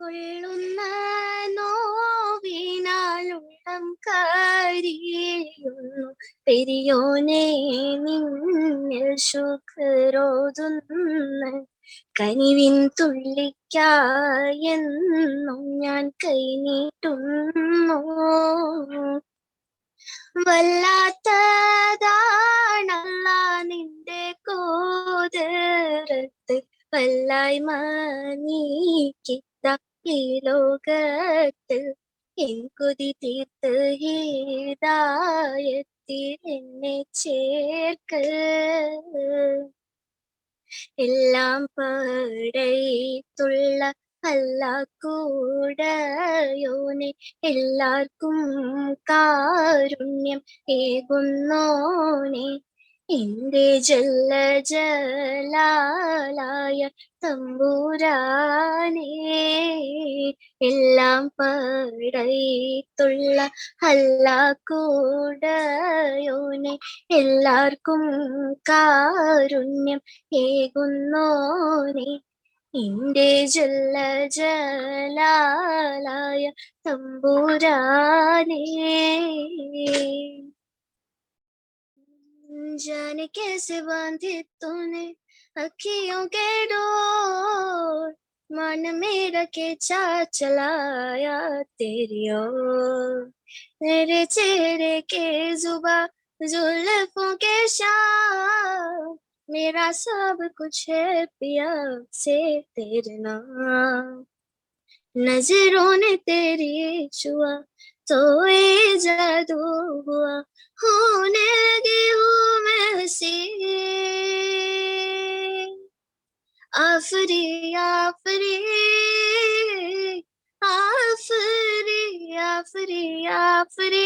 കൊള്ളുന്ന നോവിനാലുള്ളം കരിയുന്നു. പെരിയോനെ നിന്നിൽ ശുക്രോതുന്ന കനിവിൻ തുള്ളിക്കായെന്നും ഞാൻ കൈനീട്ടുന്നു. വല്ലാത്തതാണല്ല നിന്റെ കോതരത്ത് വല്ലായ്മ നീക്കിത്ത ഈ ലോകത്ത് എൻ കൊതി തീർത്ത് ഹീതായത്തിൽ എന്നെ ചേർക്ക്. എല്ലാം പടയിട്ടുള്ള അല്ല കൂടയോനെ എല്ലാവർക്കും കാരുണ്യം ഏകുന്നോനെ എന്റെ ജല്ല ജലാലായ തമ്പൂരാനേ എല്ലാം പടയിട്ടുള്ള അല്ല കൂടയോനെ എല്ലാവർക്കും കാരുണ്യം ഏകുന്നോനെ. എന്റെ ജല്ല ജലാലായ തമ്പുരാനേ जाने कैसे बांधे तूने? अखियों के डोर, मन मेरा के चा चलाया तेरी ओर। तेरे चेहरे के जुबा, जुल्फों के शाम, मेरा सब कुछ है पिया से तेरे नाम। नज़रों ने तेरी छुआ तो ये जादू हुआ होने लगी हूँ मैं हसी आफरी आफरी आफरी आफरी आफरी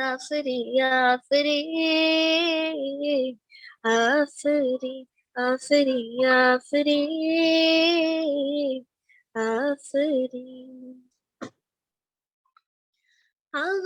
आफरी आफरी आफरी आफरी आफरी आफरी capacity. I'll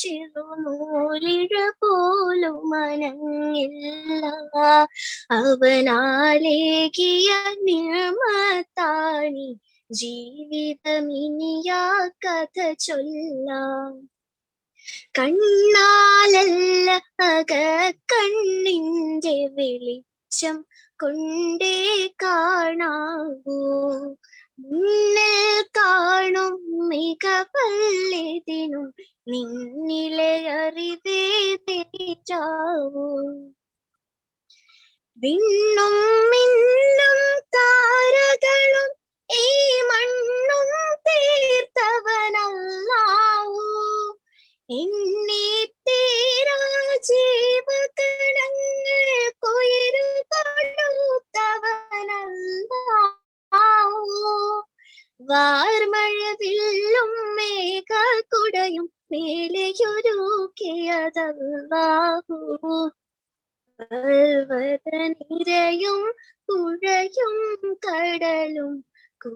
ചെറുനൂലിഴ പോലും മനങ്ങില്ല അവനാലേകിയ നിർമ്മത്താണി ജീവിതമിനിയാ കഥ ചൊല്ലാം. കണ്ണാലല്ല അക കണ്ണിന്റെ വെളിച്ചം കൊണ്ടേ കാണാവൂ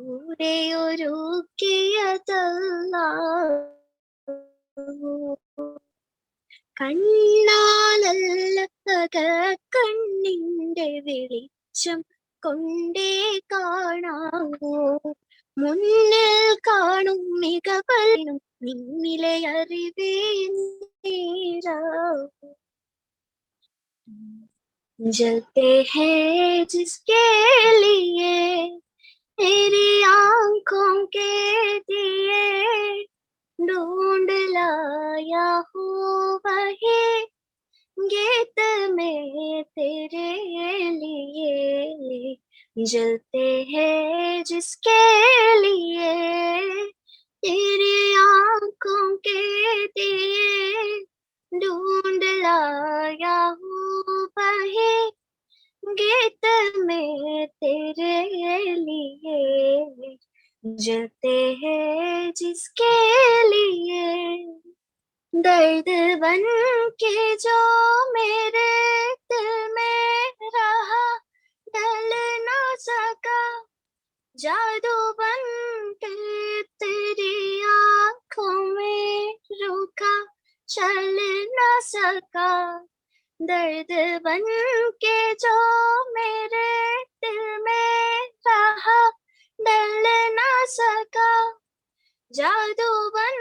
കൂടെയൊരുക്കിയതല്ലാഹു കണ്ണാലല്ല കണ്ണിന്റെ വെളിച്ചം കൊണ്ടേ കാണാവൂ മുന്നിൽ കാണും മികവലിനും നിന്നിലെ അറിവേ നേരാവൂ जलते हैं जिसके लिए तेरी आँखों के दिए ढूंढ लाया हूँ वही गीत में तेरे लिए जलते हैं जिसके लिए तेरी आँखों के दिए ढूंढ लाया हूँ वही गीत में तेरे लिए, जलते हैं जिसके लिए। दर्द बन के जो मेरे दिल में रहा डल ना सका। जादू बन के तेरी आँखों में रुका, चल ना सका। दर्द बन के जो मेरे दिल में रहा डल ना सका। जादू बन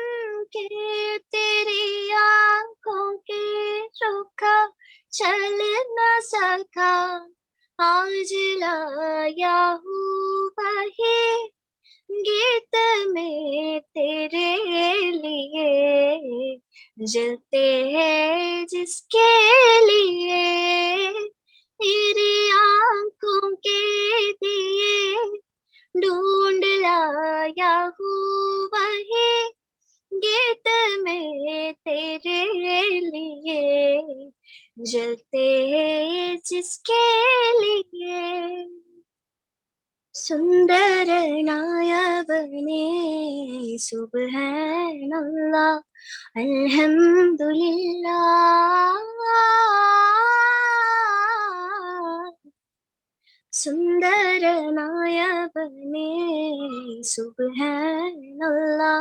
के तेरी आँखों के रुका चल न सका। आज लाया हूँ वही गीत में तेरे लिए। जलते हैं जिसके लिए तेरी आँखों സുബ്ഹാനല്ലാ അൽഹംദുലില്ലാ. സുന്ദരനായ ബനേ സുബ്ഹാനല്ലാ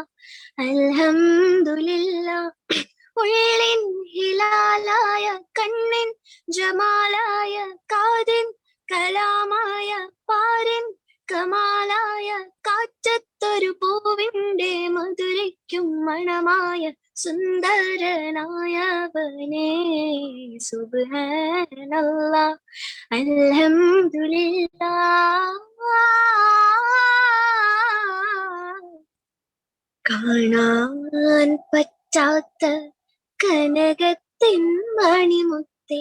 അൽഹംദുലില്ലാ. ഉള്ളിൻ ഹിലാലായ കണ്ണിൻ ജമാലായ കാതിൻ കലാമായ പാരിൻ കമാലായ കാറ്റത്തൊരു പൂവിന്റെ മധുരയ്ക്കും മണമായ സുന്ദരനായവനേ. സുബനല്ല കാണാൻ പറ്റാത്ത കനകത്തിൻ മണിമുത്തെ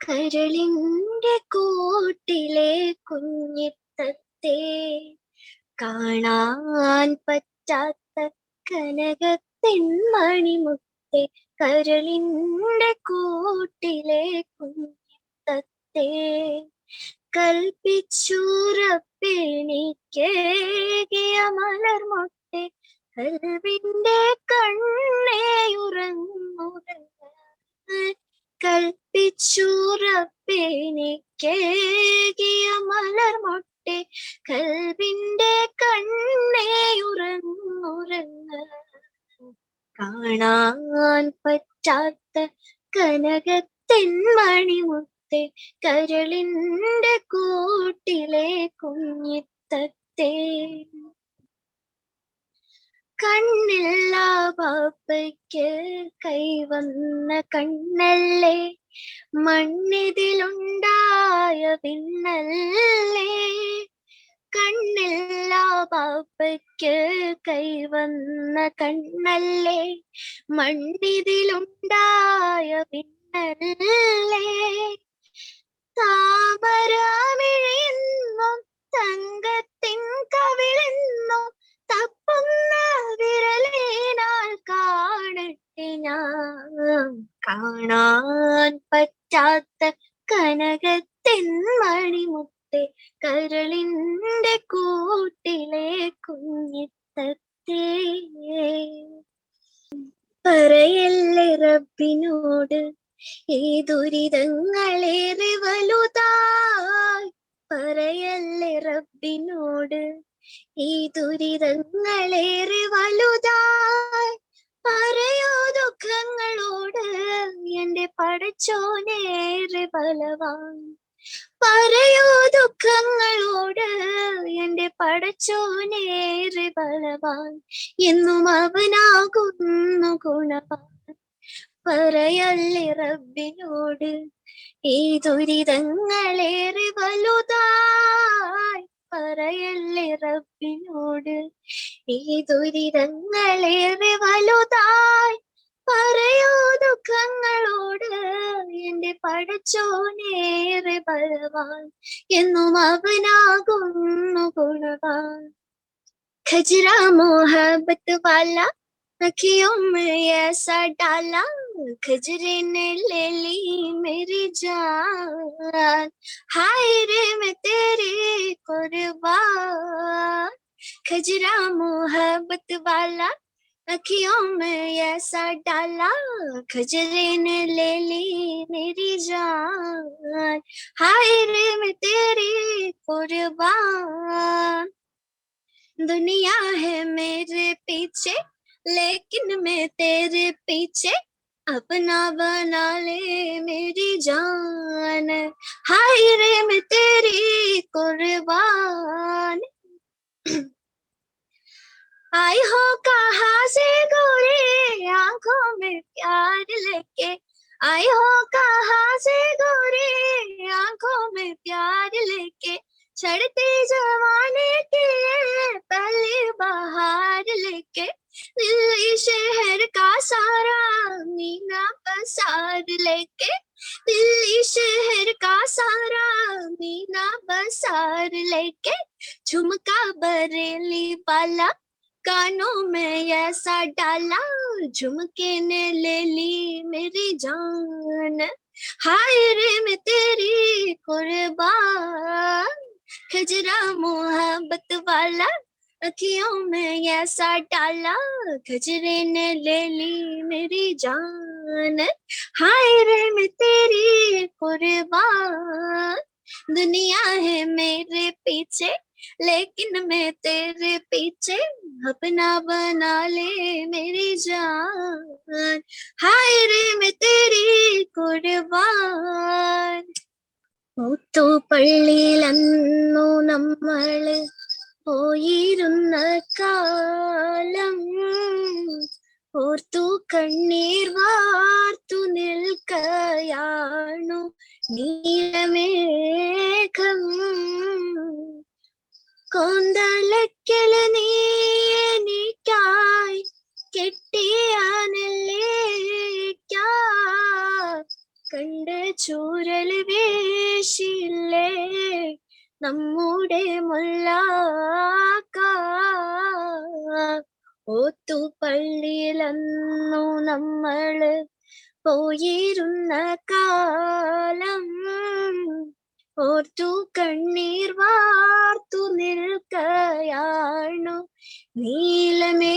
കരളിന്റെ കൂട്ടിലെ കുഞ്ഞിത്തത്തെ കാണാൻ പറ്റാത്ത കനകത്തെ മണിമുത്തെ കരളിന്റെ കൂട്ടിലെ കുഞ്ഞിത്തത്തെ. കൽപ്പിച്ചുറപ്പെണിക്കേകിയ മലർമൊട്ടെ കൽവിന്റെ കൽപ്പിച്ചുറപ്പെണിക്കേകിയ മലർമൊട്ടെ കൽവിന്റെ കണ്ണേയുറങ്ങുറങ്ങ് കാണാൻ പറ്റാത്ത കനകത്തിൻ മണിമുത്തെ കരളിന്റെ കൂട്ടിലെ കുഞ്ഞിത്തത്തെ. കണ്ണില്ല പാപ്പയ്ക്ക് കൈവന്ന കണ്ണല്ലേ? മണ്ണിതിലുണ്ടായ പിന്നല്ലേ? കണ്ണില്ല പാപ്പയ്ക്ക് കൈവന്ന കണ്ണല്ലേ? മണ്ണിതിലുണ്ടായ പിന്നല്ലേ? താമരമിഴിയെന്നും തങ്കത്തിൻ കവിളെന്നും തപ്പുന്ന വിരലേനാൽ കാണട്ടെ ഞാൻ കാണാൻ പറ്റാത്ത കനകത്തിൻ മണിമുത്തെ കരളിന്റെ കൂട്ടിലെ കുഞ്ഞിത്തത്തെ. പറയല്ലേ റബ്ബിനോട് ഈ ദുരിതങ്ങളേറെ വലുതായി. പറയല്ലേ റബ്ബിനോട് ഈ ദുരിതങ്ങളേറെ വലുതായി. പറയോ ദുഃഖങ്ങളോട്? എന്റെ പടച്ചോനേറെ ബലവാൻ. പറയോ ദുഃഖങ്ങളോട്? എന്റെ പടച്ചോനേറെ ബലവാൻ. എന്നും അവനാകുന്നു ഗുണവാൻ. പറയല്ലേ റബ്ബിനോട്? ഈ ദുരിതങ്ങളേറെ വലുതായി. റബ്ബിനോട് ഈ ദുരിതങ്ങളേറെ വലുതായി പറയോ ദുഃഖങ്ങളോട്? എന്റെ പടച്ചോനേറെ ബലവാൻ എന്നും അവനാകുന്നു ഗുണവാൻ. ഖജറ മോഹബത്ത് വാല അഖിയും യേസ खजरे ने ले ली मेरी जान। हाय रे मैं तेरे कुर्बान। खजरा मोहब्बत वाला अखियों में ऐसा डाला। खजरे ने ले ली मेरी जान। हाय रे मैं तेरी कुर्बान। दुनिया है मेरे पीछे, लेकिन मैं तेरे पीछे अपना बना ले मेरी जान। हाय रे मैं तेरी कुर्बान। आई हो कहा से गोरे आँखों में प्यार लेके? आई हो कहा से गोरे आँखों में प्यार लेके? चढ़ते जमाने बसार लेके दिल्ली शहर का सारा मीना बसार लेके झुमका बरेली वाला कानों में ऐसा डाला, झुमके ने ले ली मेरी जान। हाय रे मैं तेरी कुर्बान, खजरा मोहब्बत वाला अखियों में ऐसा डाला, खजरे ने ले ली मेरी जान। हाय रे मैं तेरी कुर्बान दुनिया है मेरे पीछे लेकिन मैं तेरे पीछे अपना बना ले मेरी जान हाय रे मैं तेरी കുർബാൻ ഊത്തുപള്ളിയിലന്നു നമ്മള് പോയിരുന്ന കാലം ഓർത്തു കണ്ണീർ വാർത്തു നിൽക്കയാണു നീലമേഘം. കൊന്തലക്കല നീക്കായി കെട്ടിയാനല്ലേക്കാ കണ്ട ചൂരൽ വേശില്ലേ നമ്മുടെ മുല്ലാക്ക. ഓത്തുപള്ളിയിലന്നു നമ്മൾ പോയിരുന്ന കാലം. ഓർത്തു കണ്ണീർ വാർത്തു നിൽക്കയാണു നീലമേഘം.